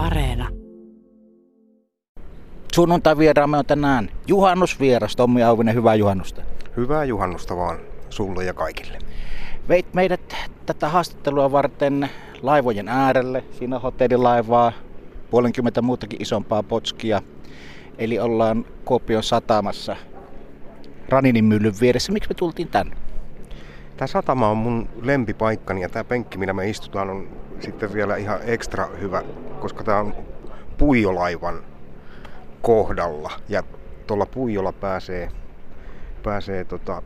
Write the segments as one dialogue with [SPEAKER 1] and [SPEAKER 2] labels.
[SPEAKER 1] Areena.
[SPEAKER 2] Sunnuntai vieraamme on tänään juhannusvieras. Tommi Auvinen, hyvää juhannusta.
[SPEAKER 3] Hyvää juhannusta vaan sulle ja kaikille.
[SPEAKER 2] Veit meidät tätä haastattelua varten laivojen äärelle. Siinä on hotellilaivaa, puolenkymmentä muutakin isompaa potskia. Eli ollaan Kuopion satamassa Raninin myllyn vieressä. Miksi me tultiin tänne?
[SPEAKER 3] Tämä satama on mun lempipaikkani ja tämä penkki, millä me istutaan, on sitten vielä ihan ekstra hyvä, koska tämä on puijolaivan kohdalla. Ja tuolla puijolla pääsee, pääsee tota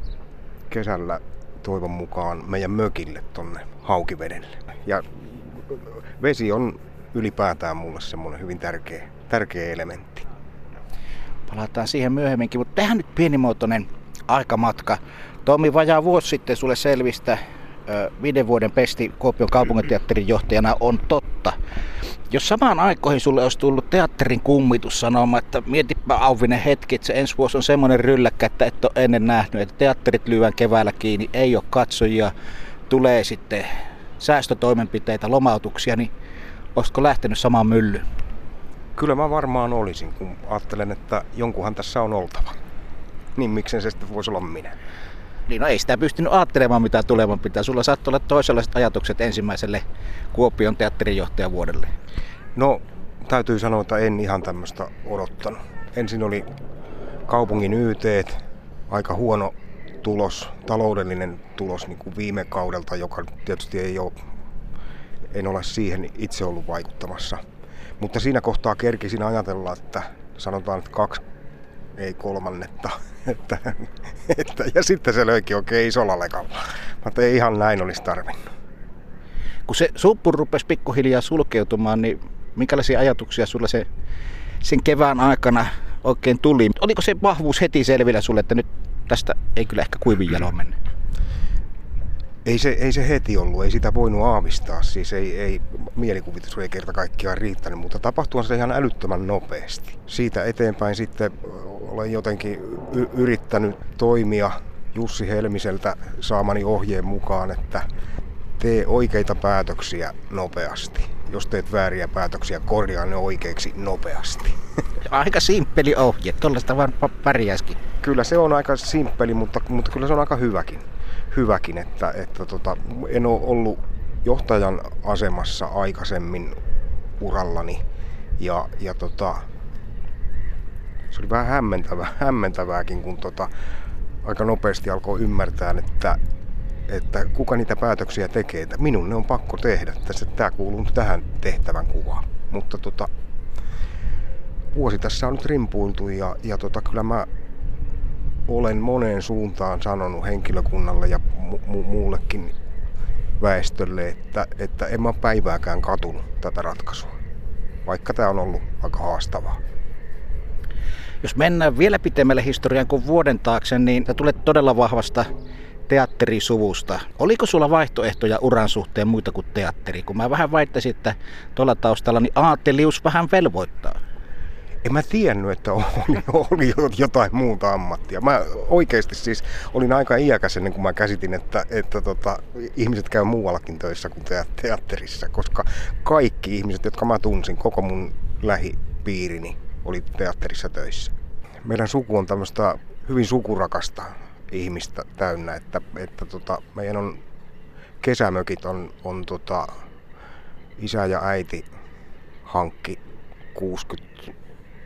[SPEAKER 3] kesällä toivon mukaan meidän mökille tonne Haukivedelle. Ja vesi on ylipäätään mulle semmoinen hyvin tärkeä, tärkeä elementti.
[SPEAKER 2] Palataan siihen myöhemminkin, mutta tehdään nyt pienimuotoinen aikamatka. Tommi, vajaa vuosi sitten sulle selvistä viiden vuoden pesti Kuopion kaupunginteatterin johtajana on totta. Jos samaan aikoihin sulle olisi tullut teatterin kummitus sanomaan, että mietipä Auvinen hetki, että se ensi vuosi on semmoinen rylläkkä, että et ole ennen nähnyt, että teatterit lyövän keväällä kiinni, ei ole katsojia, tulee sitten säästötoimenpiteitä, lomautuksia, niin olisiko lähtenyt samaan myllyyn?
[SPEAKER 3] Kyllä mä varmaan olisin, kun ajattelen, että jonkunhan tässä on oltava. Niin miksen se sitten voisi olla minä.
[SPEAKER 2] Niin no ei sitä pystynyt ajattelemaan mitä tulevan pitää. Sulla saattoi olla toisenlaiset ajatukset ensimmäiselle Kuopion teatterijohtajan vuodelle.
[SPEAKER 3] No täytyy sanoa, että en ihan tämmöistä odottanut. Ensin oli kaupungin YT, aika huono tulos, taloudellinen tulos niin kuin viime kaudelta, joka tietysti ei ole, en ole siihen itse ollut vaikuttamassa. Mutta siinä kohtaa kerkisin ajatella, että sanotaan, että kaksi, ei kolmannetta. Että, että, ja sitten se löikin oikein isolla lekalla. Mutta ei ihan näin olisi tarvinnut.
[SPEAKER 2] Kun se suppu rupesi pikkuhiljaa sulkeutumaan, niin minkälaisia ajatuksia sulla se sen kevään aikana oikein tuli? Oliko se vahvuus heti selvillä sulle, että nyt tästä ei kyllä ehkä kuivin jaloon mennä?
[SPEAKER 3] Ei se, ei se heti ollut, ei sitä voinut aavistaa, siis ei, ei mielikuvitus ei kerta kaikkiaan riittänyt, mutta tapahtui se ihan älyttömän nopeasti. Siitä eteenpäin sitten olen jotenkin y- yrittänyt toimia Jussi Helmiseltä saamani ohjeen mukaan, että tee oikeita päätöksiä nopeasti. Jos teet vääriä päätöksiä, korjaa ne oikeiksi nopeasti.
[SPEAKER 2] Aika simppeli ohje, tuollaista vaan pärjäskin.
[SPEAKER 3] Kyllä se on aika simppeli, mutta, mutta kyllä se on aika hyväkin hyväkin, että, että tota, en ole ollut johtajan asemassa aikaisemmin urallani ja, ja tota, se oli vähän hämmentävää, hämmentävääkin, kun tota, aika nopeasti alkoi ymmärtää, että, että kuka niitä päätöksiä tekee, että minun ne on pakko tehdä, että tämä kuuluu tähän tehtävän kuvaan. Mutta tota, vuosi tässä on nyt rimpuiltu ja, ja tota, kyllä mä olen moneen suuntaan sanonut henkilökunnalle ja mu- muullekin väestölle, että, että en mä päivääkään katunut tätä ratkaisua, vaikka tämä on ollut aika haastavaa.
[SPEAKER 2] Jos mennään vielä pitemmälle historiaan kuin vuoden taakse, niin sä tulet todella vahvasta teatterisuvusta. Oliko sulla vaihtoehtoja uran suhteen muita kuin teatteri? Kun mä vähän väittäisin, että tuolla taustalla niin aattelius vähän velvoittaa
[SPEAKER 3] en mä tiennyt, että oli, oli jotain muuta ammattia. Mä oikeasti siis olin aika iäkäs ennen kuin mä käsitin, että, että tota, ihmiset käy muuallakin töissä kuin teatterissa, koska kaikki ihmiset, jotka mä tunsin, koko mun lähipiirini, oli teatterissa töissä. Meidän suku on tämmöistä hyvin sukurakasta ihmistä täynnä, että, että tota, meidän on kesämökit on, on tota, isä ja äiti hankki 60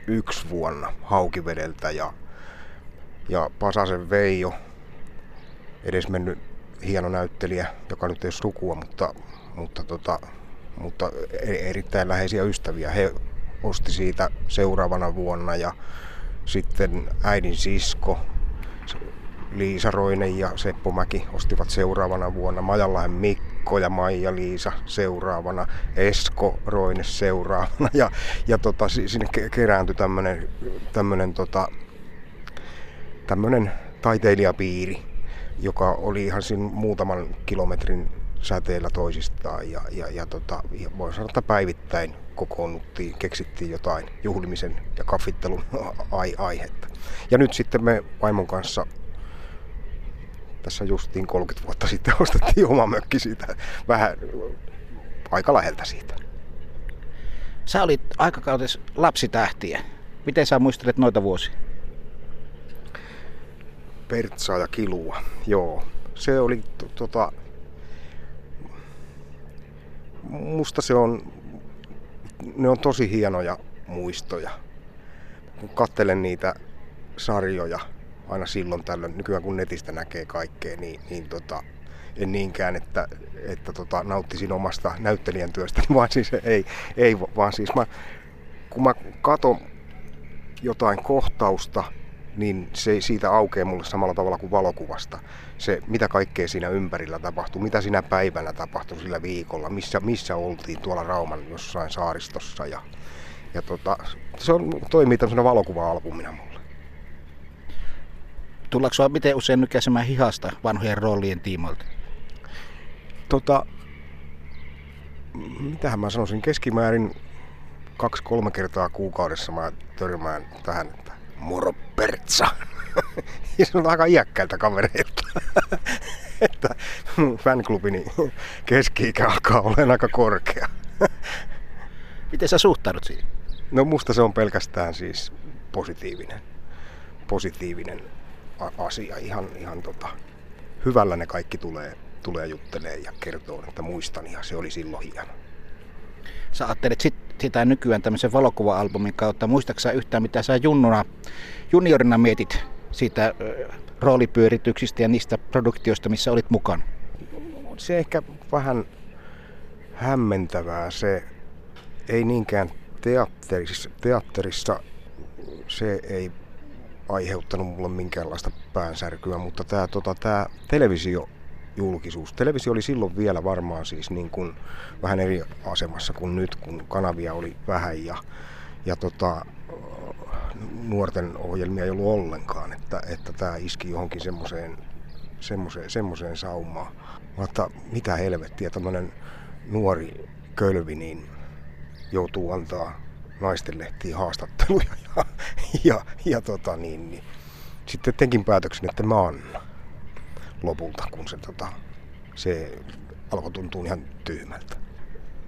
[SPEAKER 3] yksi vuonna Haukivedeltä ja, ja Pasasen Veijo, edesmennyt hieno näyttelijä, joka nyt ei ole sukua, mutta, mutta, tota, mutta e-, erittäin läheisiä ystäviä. He osti siitä seuraavana vuonna ja sitten äidin sisko Liisa Roinen ja Seppo Mäki ostivat seuraavana vuonna. Majallahen Mikko ja Maija Liisa seuraavana. Esko Roine seuraavana. Ja, ja tota, sinne kerääntyi tämmönen, tämmönen, tota, tämmönen taiteilijapiiri, joka oli ihan siinä muutaman kilometrin säteellä toisistaan. Ja, ja, ja, tota, ja voin sanoa, että päivittäin kokoonnuttiin, keksittiin jotain juhlimisen ja kaffittelun aihetta. Ja nyt sitten me vaimon kanssa tässä justiin 30 vuotta sitten ostettiin oma mökki siitä vähän aika läheltä siitä.
[SPEAKER 2] Sä olit aikakautes lapsitähtiä. Miten sä muistelet noita vuosia?
[SPEAKER 3] Pertsaa ja Kilua, joo. Se oli tota... Musta se on... Ne on tosi hienoja muistoja. Kun kattelen niitä sarjoja aina silloin tällöin, nykyään kun netistä näkee kaikkea, niin, niin tota, en niinkään, että, että tota, nauttisin omasta näyttelijän työstä, vaan siis ei, ei vaan siis mä, kun mä katon jotain kohtausta, niin se siitä aukeaa mulle samalla tavalla kuin valokuvasta. Se, mitä kaikkea siinä ympärillä tapahtuu, mitä siinä päivänä tapahtui sillä viikolla, missä, missä oltiin tuolla Rauman jossain saaristossa. Ja, ja tota, se on, toimii tämmöisenä valokuva-albumina mulle.
[SPEAKER 2] Tullaanko sinua miten usein nykäisemään hihasta vanhojen roolien tiimoilta?
[SPEAKER 3] Tota, mitähän mä sanoisin, keskimäärin kaksi-kolme kertaa kuukaudessa mä törmään tähän, että moro Pertsa. ja se on aika iäkkäiltä kavereilta. että fanklubini keski-ikä alkaa olla aika korkea.
[SPEAKER 2] Miten sä suhtaudut siihen?
[SPEAKER 3] No musta se on pelkästään siis positiivinen, positiivinen asia. Ihan, ihan tota, hyvällä ne kaikki tulee, tulee juttelee ja kertoo, että muistan ja se oli silloin hieno.
[SPEAKER 2] Sä ajattelet sit, sitä nykyään tämmöisen valokuva-albumin kautta. Muistaaksä yhtään mitä sä junnuna, juniorina mietit siitä roolipyörityksistä ja niistä produktioista, missä olit mukana?
[SPEAKER 3] Se ehkä vähän hämmentävää. Se ei niinkään teatterissa, teatterissa se ei aiheuttanut mulle minkäänlaista päänsärkyä, mutta tämä tota, tää televisio julkisuus. Televisio oli silloin vielä varmaan siis niin kuin vähän eri asemassa kuin nyt, kun kanavia oli vähän ja, ja tota, nuorten ohjelmia ei ollut ollenkaan, että, että tämä iski johonkin semmoiseen semmoiseen, semmoiseen saumaan. Mutta mitä helvettiä, tämmöinen nuori kölvi niin joutuu antaa naistenlehtiin haastatteluja ja, ja, ja tota niin, niin, sitten tenkin päätöksen, että mä annan lopulta, kun se, tota, se alkoi tuntua ihan tyhmältä.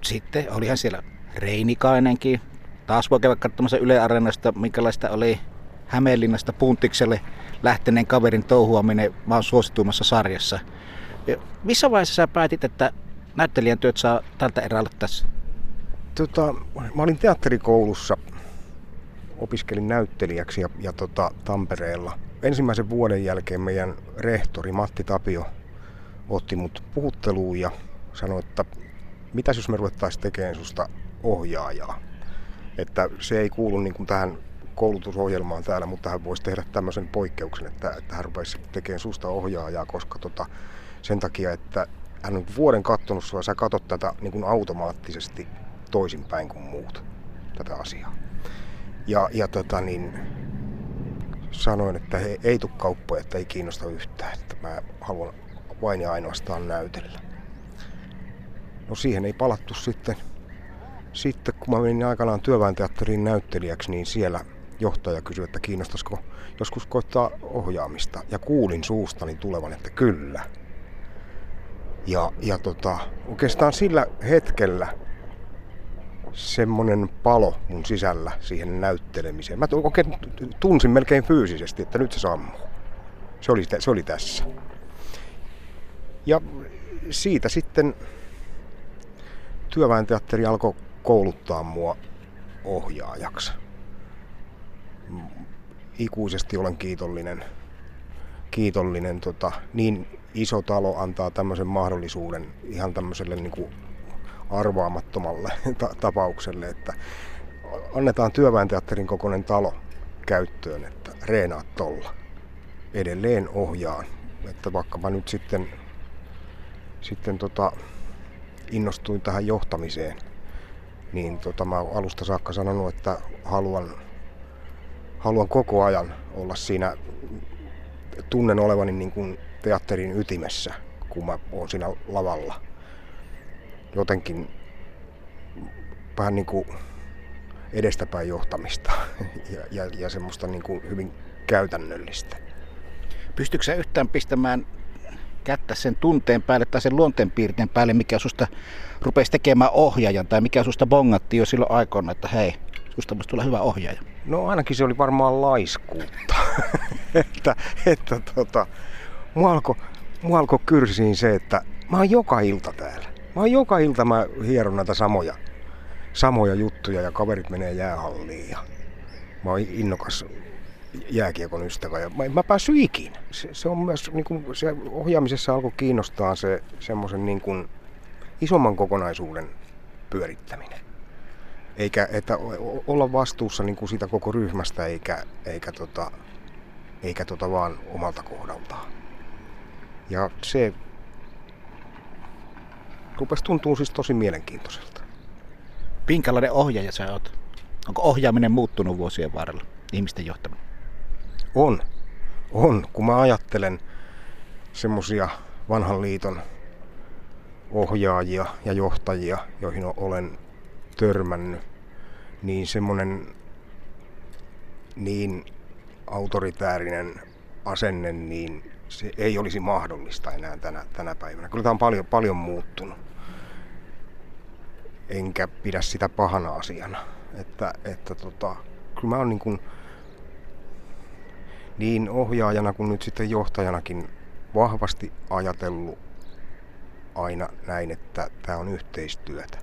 [SPEAKER 2] Sitten olihan siellä Reinikainenkin. Taas voi käydä katsomassa Yle Areenasta, minkälaista oli Hämeenlinnasta Puntikselle lähteneen kaverin touhuaminen maan suosituimmassa sarjassa. Ja missä vaiheessa sä päätit, että näyttelijän työt saa tältä erää tässä?
[SPEAKER 3] Tota, mä olin teatterikoulussa, opiskelin näyttelijäksi ja, ja tota, Tampereella – ensimmäisen vuoden jälkeen meidän rehtori Matti Tapio otti mut puhutteluun ja sanoi, että mitäs jos me ruvettaisiin tekemään susta ohjaajaa. Että se ei kuulu niin kuin tähän koulutusohjelmaan täällä, mutta hän voisi tehdä tämmöisen poikkeuksen, että, että hän rupeisi tekemään susta ohjaajaa, koska tota, sen takia, että hän on vuoden kattonut sua, sä katot tätä niin kuin automaattisesti toisinpäin kuin muut, tätä asiaa. Ja, ja tota, niin, sanoin, että he, ei tule kauppoja, että ei kiinnosta yhtään, että mä haluan vain ja ainoastaan näytellä. No siihen ei palattu sitten. Sitten kun mä menin aikanaan työväenteatteriin näyttelijäksi, niin siellä johtaja kysyi, että kiinnostaisiko joskus koittaa ohjaamista. Ja kuulin suustani tulevan, että kyllä. Ja, ja tota, oikeastaan sillä hetkellä semmoinen palo mun sisällä siihen näyttelemiseen. Mä oikein tunsin melkein fyysisesti, että nyt se sammuu. Se oli, se oli tässä. Ja siitä sitten työväenteatteri alkoi kouluttaa mua ohjaajaksi. Ikuisesti olen kiitollinen. Kiitollinen, tota, niin iso talo antaa tämmöisen mahdollisuuden ihan tämmöiselle niin kuin arvaamattomalle ta- tapaukselle, että annetaan työväenteatterin kokoinen talo käyttöön, että reenaat tolla. Edelleen ohjaan, että vaikka mä nyt sitten, sitten tota, innostuin tähän johtamiseen, niin tota, mä alusta saakka sanonut, että haluan, haluan koko ajan olla siinä, tunnen olevani niin kuin teatterin ytimessä, kun mä oon siinä lavalla jotenkin vähän niin kuin edestäpäin johtamista ja, ja, ja semmoista niin kuin hyvin käytännöllistä.
[SPEAKER 2] Pystytkö sä yhtään pistämään kättä sen tunteen päälle tai sen luonteenpiirteen päälle, mikä susta rupesi tekemään ohjaajan tai mikä susta bongatti jo silloin aikoina, että hei, susta voisi tulla hyvä ohjaaja?
[SPEAKER 3] No ainakin se oli varmaan laiskuutta. että, että tota, mua alkoi alko kyrsiin se, että mä oon joka ilta täällä. Mä oon joka ilta mä hieron näitä samoja, samoja juttuja ja kaverit menee jäähalliin ja mä oon innokas jääkiekon ystävä ja mä, mä päässyt ikinä. Se, se, on myös, niin kuin, se ohjaamisessa alkoi kiinnostaa se semmoisen niin isomman kokonaisuuden pyörittäminen. Eikä että olla vastuussa niin kuin siitä koko ryhmästä eikä, eikä, tota, eikä tota vaan omalta kohdaltaan. Ja se rupesi tuntuu siis tosi mielenkiintoiselta.
[SPEAKER 2] Minkälainen ohjaaja sä oot? Onko ohjaaminen muuttunut vuosien varrella, ihmisten johtaminen?
[SPEAKER 3] On. On. Kun mä ajattelen semmosia vanhan liiton ohjaajia ja johtajia, joihin olen törmännyt, niin semmoinen niin autoritäärinen asenne, niin se ei olisi mahdollista enää tänä, tänä päivänä. Kyllä tämä on paljon, paljon muuttunut. Enkä pidä sitä pahana asiana. Että, että tota, kyllä mä oon niin, kuin, niin ohjaajana kuin nyt sitten johtajanakin vahvasti ajatellut aina näin, että tämä on yhteistyötä.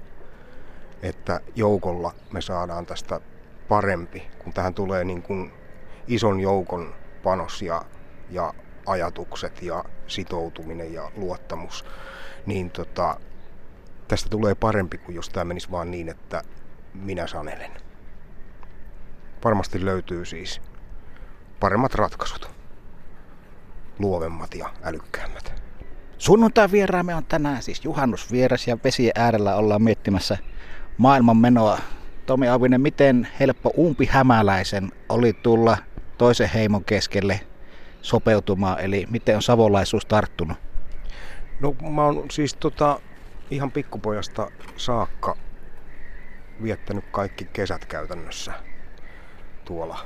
[SPEAKER 3] Että joukolla me saadaan tästä parempi, kun tähän tulee niin kuin ison joukon panos ja, ja ajatukset ja sitoutuminen ja luottamus, niin tota, tästä tulee parempi kuin jos tämä menisi vaan niin, että minä sanelen. Varmasti löytyy siis paremmat ratkaisut, luovemmat ja älykkäämmät.
[SPEAKER 2] Sunnuntai vieraamme on tänään siis juhannusvieras ja vesien äärellä ollaan miettimässä maailman menoa. Tomi Auvinen, miten helppo umpi hämäläisen oli tulla toisen heimon keskelle sopeutumaan, eli miten on savolaisuus tarttunut?
[SPEAKER 3] No mä oon siis tota, ihan pikkupojasta saakka viettänyt kaikki kesät käytännössä tuolla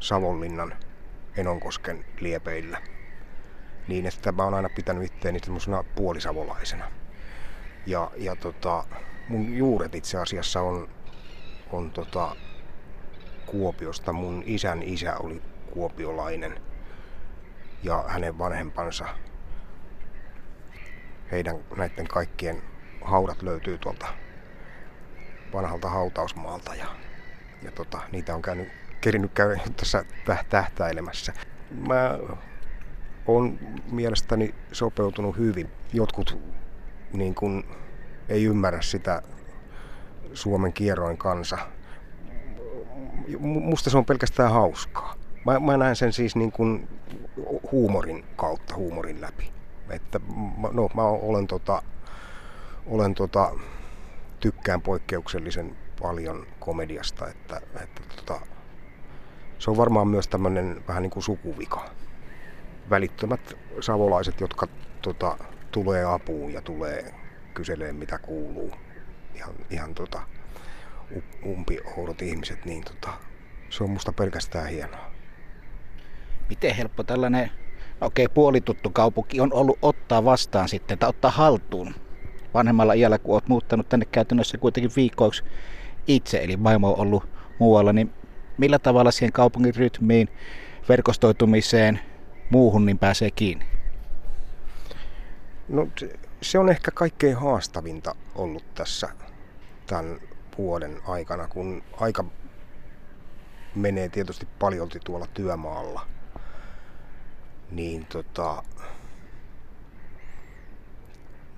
[SPEAKER 3] Savonlinnan Enonkosken liepeillä. Niin, että mä oon aina pitänyt itteeni semmoisena puolisavolaisena. Ja, ja tota, mun juuret itse asiassa on, on tota, Kuopiosta. Mun isän isä oli kuopiolainen ja hänen vanhempansa. Heidän näiden kaikkien haudat löytyy tuolta vanhalta hautausmaalta ja, ja tota, niitä on käynyt, kerinyt käydä tässä tähtäilemässä. Mä on mielestäni sopeutunut hyvin. Jotkut niin kun, ei ymmärrä sitä Suomen kierroin kansa musta se on pelkästään hauskaa. Mä, mä näen sen siis niin kuin huumorin kautta, huumorin läpi. Että, no, mä olen, tota, olen tota, tykkään poikkeuksellisen paljon komediasta, että, että tota, se on varmaan myös tämmöinen vähän niin kuin sukuvika. Välittömät savolaiset, jotka tota, tulee apuun ja tulee kyselee mitä kuuluu. Ihan, ihan tota, umpioudot ihmiset, niin tota, se on musta pelkästään hienoa.
[SPEAKER 2] Miten helppo tällainen, okei puolituttu kaupunki on ollut ottaa vastaan sitten, tai ottaa haltuun vanhemmalla iällä, kun olet muuttanut tänne käytännössä kuitenkin viikoiksi itse, eli maailma on ollut muualla, niin millä tavalla siihen kaupungin rytmiin, verkostoitumiseen, muuhun niin pääsee kiinni?
[SPEAKER 3] No se on ehkä kaikkein haastavinta ollut tässä tämän vuoden aikana, kun aika menee tietysti paljolti tuolla työmaalla, niin tota,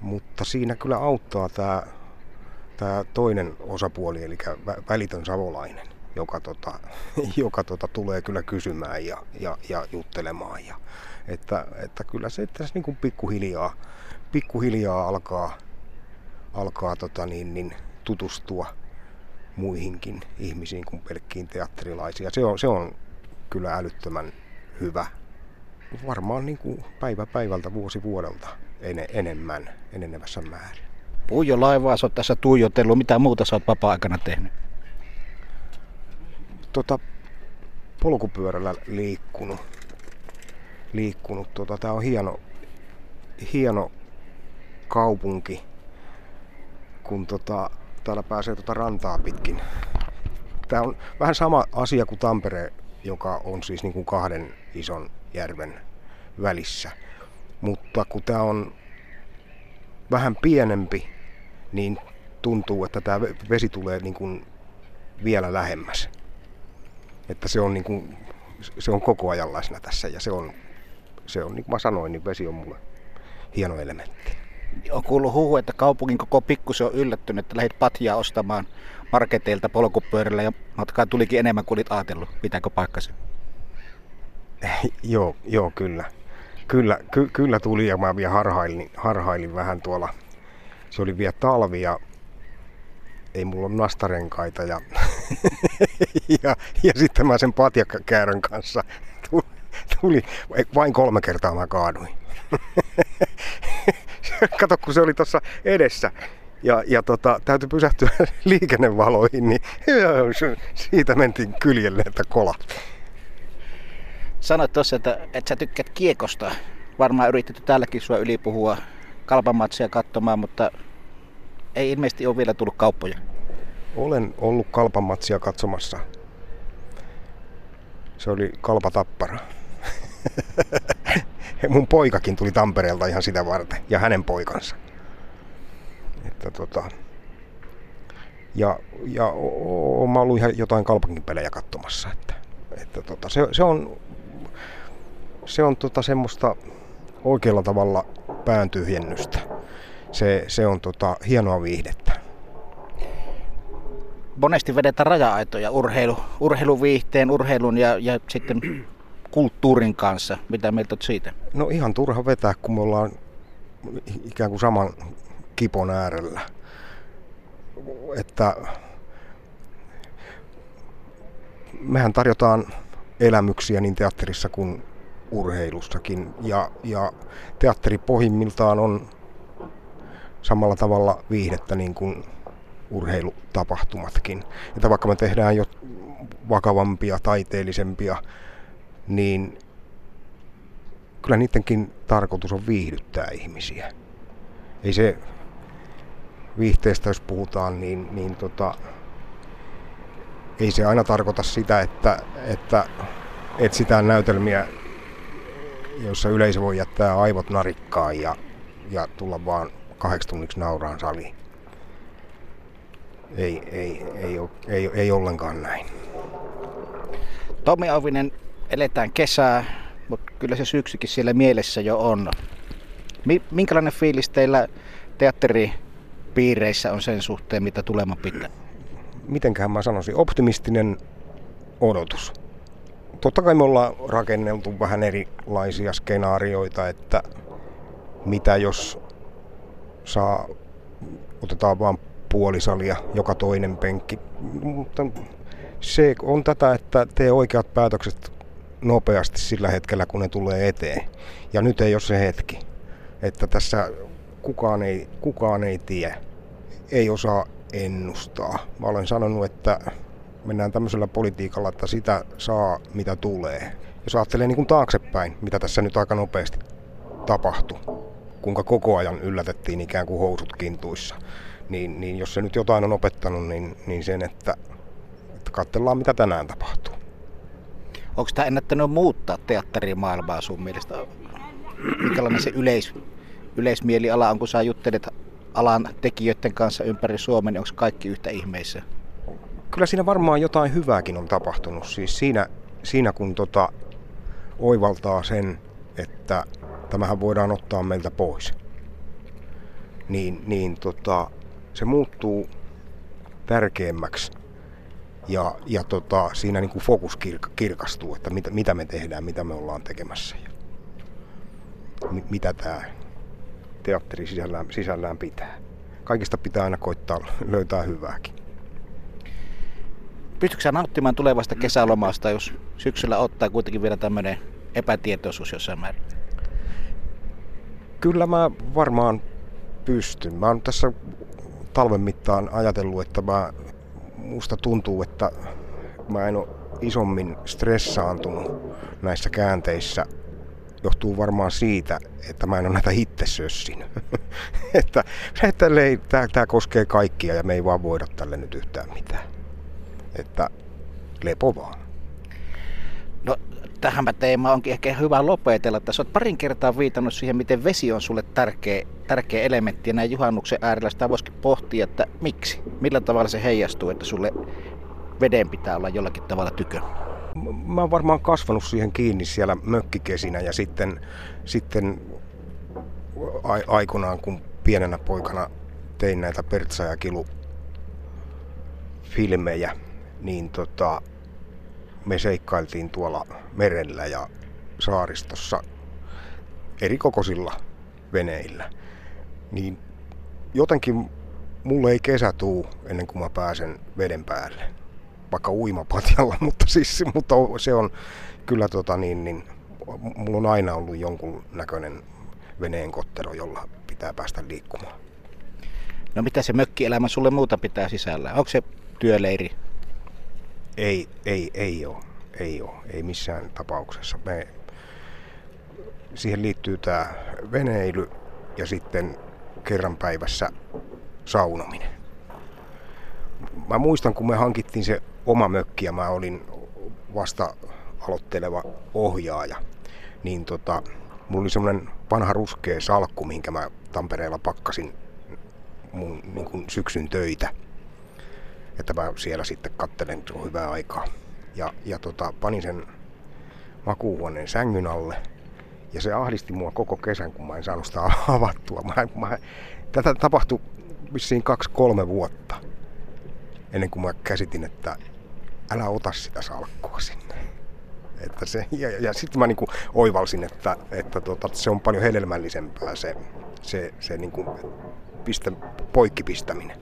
[SPEAKER 3] mutta siinä kyllä auttaa tämä tää toinen osapuoli, eli välitön savolainen, joka, tota, joka tota, tulee kyllä kysymään ja, ja, ja juttelemaan. Ja, että, että kyllä se tässä niin kuin pikkuhiljaa, pikkuhiljaa alkaa, alkaa tota niin, niin, tutustua muihinkin ihmisiin kuin pelkkiin teatterilaisia. Se on, se on kyllä älyttömän hyvä. Varmaan niin kuin päivä päivältä, vuosi vuodelta en, enemmän, enenevässä määrin.
[SPEAKER 2] Puijo laivaa, sä oot tässä tuijotellut. Mitä muuta sä oot vapaa-aikana tehnyt?
[SPEAKER 3] Tota, polkupyörällä liikkunut. liikkunut. Tota, Tämä on hieno, hieno kaupunki, kun tota, täällä pääsee tota rantaa pitkin. Tämä on vähän sama asia kuin Tampere, joka on siis niin kuin kahden ison järven välissä. Mutta kun tämä on vähän pienempi, niin tuntuu, että tämä vesi tulee niin kuin vielä lähemmäs. Että se on, niin kuin, se on koko ajan läsnä tässä ja se on, se on, niin kuin mä sanoin, niin vesi on mulle hieno elementti.
[SPEAKER 2] On kuullut huhu, että kaupungin koko pikkusen on yllättynyt, että lähdit patjaa ostamaan marketeilta polkupyörällä ja matkaa tulikin enemmän kuin olit ajatellut. Pitääkö paikkasi?
[SPEAKER 3] joo, joo, kyllä. Kyllä, ky, kyllä tuli ja mä vielä harhailin, harhailin vähän tuolla. Se oli vielä talvi ja ei mulla ole nastarenkaita ja, ja, ja sitten mä sen patjakäärön kanssa tuli, tuli, vain kolme kertaa mä kaaduin. Kato, kun se oli tuossa edessä ja, ja tota, täytyy pysähtyä liikennevaloihin, niin siitä mentiin kyljelle, että kola.
[SPEAKER 2] Sanoit tuossa, että, että sä tykkäät kiekosta. Varmaan yritetty tälläkin sua ylipuhua kalpamatsia katsomaan, mutta ei ilmeisesti ole vielä tullut kauppoja.
[SPEAKER 3] Olen ollut kalpamatsia katsomassa. Se oli kalpa tappara. Mun poikakin tuli Tampereelta ihan sitä varten ja hänen poikansa. Että tota, ja, ja olen ollut ihan jotain kalpankin pelejä katsomassa. Että, että tota, se, se, on, se on tota semmoista oikealla tavalla pääntyhjennystä. Se, se on tota, hienoa viihdettä.
[SPEAKER 2] Monesti vedetään raja-aitoja urheilu, urheiluviihteen, urheilun ja, ja sitten kulttuurin kanssa. Mitä mieltä olet siitä?
[SPEAKER 3] No ihan turha vetää, kun me ollaan ikään kuin saman kipon äärellä. Että mehän tarjotaan elämyksiä niin teatterissa kuin urheilussakin. Ja, ja teatteri pohjimmiltaan on samalla tavalla viihdettä niin kuin urheilutapahtumatkin. Että vaikka me tehdään jo vakavampia, taiteellisempia, niin kyllä niidenkin tarkoitus on viihdyttää ihmisiä. Ei se viihteestä, jos puhutaan, niin, niin tota, ei se aina tarkoita sitä, että, että etsitään näytelmiä, joissa yleisö voi jättää aivot narikkaan ja, ja tulla vaan kahdeksi tunniksi nauraan saliin. Ei, ei, ei, ei, ei, ei ollenkaan näin.
[SPEAKER 2] Tomi Auvinen, eletään kesää, mutta kyllä se syksykin siellä mielessä jo on. Minkälainen fiilis teillä teatteripiireissä on sen suhteen, mitä tulema pitää?
[SPEAKER 3] Mitenköhän mä sanoisin, optimistinen odotus. Totta kai me ollaan rakenneltu vähän erilaisia skenaarioita, että mitä jos saa, otetaan vain puolisalia, joka toinen penkki. Mutta se on tätä, että tee oikeat päätökset nopeasti sillä hetkellä, kun ne tulee eteen. Ja nyt ei ole se hetki, että tässä kukaan ei, kukaan ei tiedä, ei osaa ennustaa. Mä olen sanonut, että mennään tämmöisellä politiikalla, että sitä saa mitä tulee. Jos ajattelee niin kuin taaksepäin, mitä tässä nyt aika nopeasti tapahtui, kuinka koko ajan yllätettiin ikään kuin housut kintuissa, niin, niin jos se nyt jotain on opettanut, niin, niin sen, että, että katsellaan mitä tänään tapahtuu.
[SPEAKER 2] Onko tämä ennättänyt muuttaa teatterimaailmaa sun mielestä? Minkälainen se yleis, yleismieliala on, kun sä juttelet alan tekijöiden kanssa ympäri Suomen, niin onko kaikki yhtä ihmeissä?
[SPEAKER 3] Kyllä siinä varmaan jotain hyvääkin on tapahtunut. Siis siinä, siinä kun tota, oivaltaa sen, että tämähän voidaan ottaa meiltä pois, niin, niin tota, se muuttuu tärkeämmäksi ja, ja tota, siinä niin kuin fokus kirk, kirkastuu, että mitä, mitä me tehdään, mitä me ollaan tekemässä ja mi, mitä tämä teatteri sisällään, sisällään pitää. Kaikista pitää aina koittaa löytää hyvääkin.
[SPEAKER 2] Pystytkö nauttimaan tulevasta kesälomasta, jos syksyllä ottaa kuitenkin vielä tämmöinen epätietoisuus jossain määrin?
[SPEAKER 3] Kyllä mä varmaan pystyn. Mä oon tässä talven mittaan ajatellut, että mä, musta tuntuu, että mä en ole isommin stressaantunut näissä käänteissä johtuu varmaan siitä, että mä en ole näitä itse sössin. että että tämä koskee kaikkia ja me ei vaan voida tälle nyt yhtään mitään. Että lepo vaan.
[SPEAKER 2] No tähän teema onkin ehkä hyvä lopetella. Tässä olet parin kertaa viitannut siihen, miten vesi on sulle tärkeä, tärkeä elementti. Ja näin juhannuksen äärellä sitä voisikin pohtia, että miksi? Millä tavalla se heijastuu, että sulle veden pitää olla jollakin tavalla tykö?
[SPEAKER 3] Mä oon varmaan kasvanut siihen kiinni siellä mökkikesinä ja sitten, sitten aikunaan, kun pienenä poikana tein näitä Pertsa ja Kilu filmejä, niin tota, me seikkailtiin tuolla merellä ja saaristossa eri kokoisilla veneillä. Niin jotenkin mulle ei kesä tuu ennen kuin mä pääsen veden päälle. Vaikka uimapatjalla, mutta, siis, mutta se on kyllä tota niin, niin mulla on aina ollut jonkun näköinen veneen kottero, jolla pitää päästä liikkumaan.
[SPEAKER 2] No mitä se mökkielämä sulle muuta pitää sisällä? Onko se työleiri,
[SPEAKER 3] ei, ei, ei ole. Ei ole. Ei missään tapauksessa. Me, siihen liittyy tämä veneily ja sitten kerran päivässä saunominen. Mä muistan, kun me hankittiin se oma mökki ja mä olin vasta aloitteleva ohjaaja, niin tota, mulla oli semmoinen vanha ruskea salkku, minkä mä Tampereella pakkasin mun niin syksyn töitä että mä siellä sitten kattelen tuon hyvää aikaa. Ja, ja tota, panin sen makuuhuoneen sängyn alle. Ja se ahdisti mua koko kesän, kun mä en saanut sitä avattua. Mä, mä, tätä tapahtui vissiin kaksi-kolme vuotta ennen kuin mä käsitin, että älä ota sitä salkkua sinne. Että se, ja, ja sitten mä niinku oivalsin, että, että tota, se on paljon hedelmällisempää se, se, se niinku pistä, poikkipistäminen.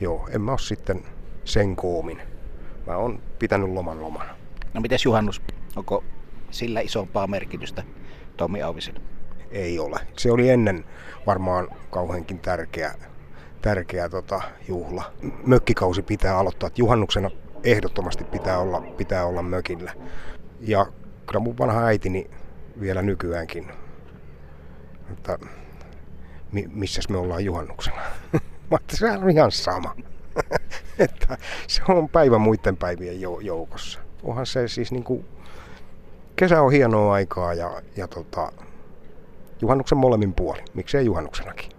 [SPEAKER 3] Joo, en mä ole sitten sen koomin. Mä oon pitänyt loman lomana.
[SPEAKER 2] No mites juhannus? Onko sillä isompaa merkitystä Tommi Auviselle?
[SPEAKER 3] Ei ole. Se oli ennen varmaan kauheankin tärkeä, tärkeä tota, juhla. Mökkikausi pitää aloittaa. Että juhannuksena ehdottomasti pitää olla, pitää olla mökillä. Ja kyllä mun vanha äitini vielä nykyäänkin, että missäs me ollaan juhannuksena. Mä se on ihan sama. että se on päivä muiden päivien joukossa. Onhan se siis niinku, kesä on hienoa aikaa ja, ja tota, juhannuksen molemmin puoli. Miksei juhannuksenakin.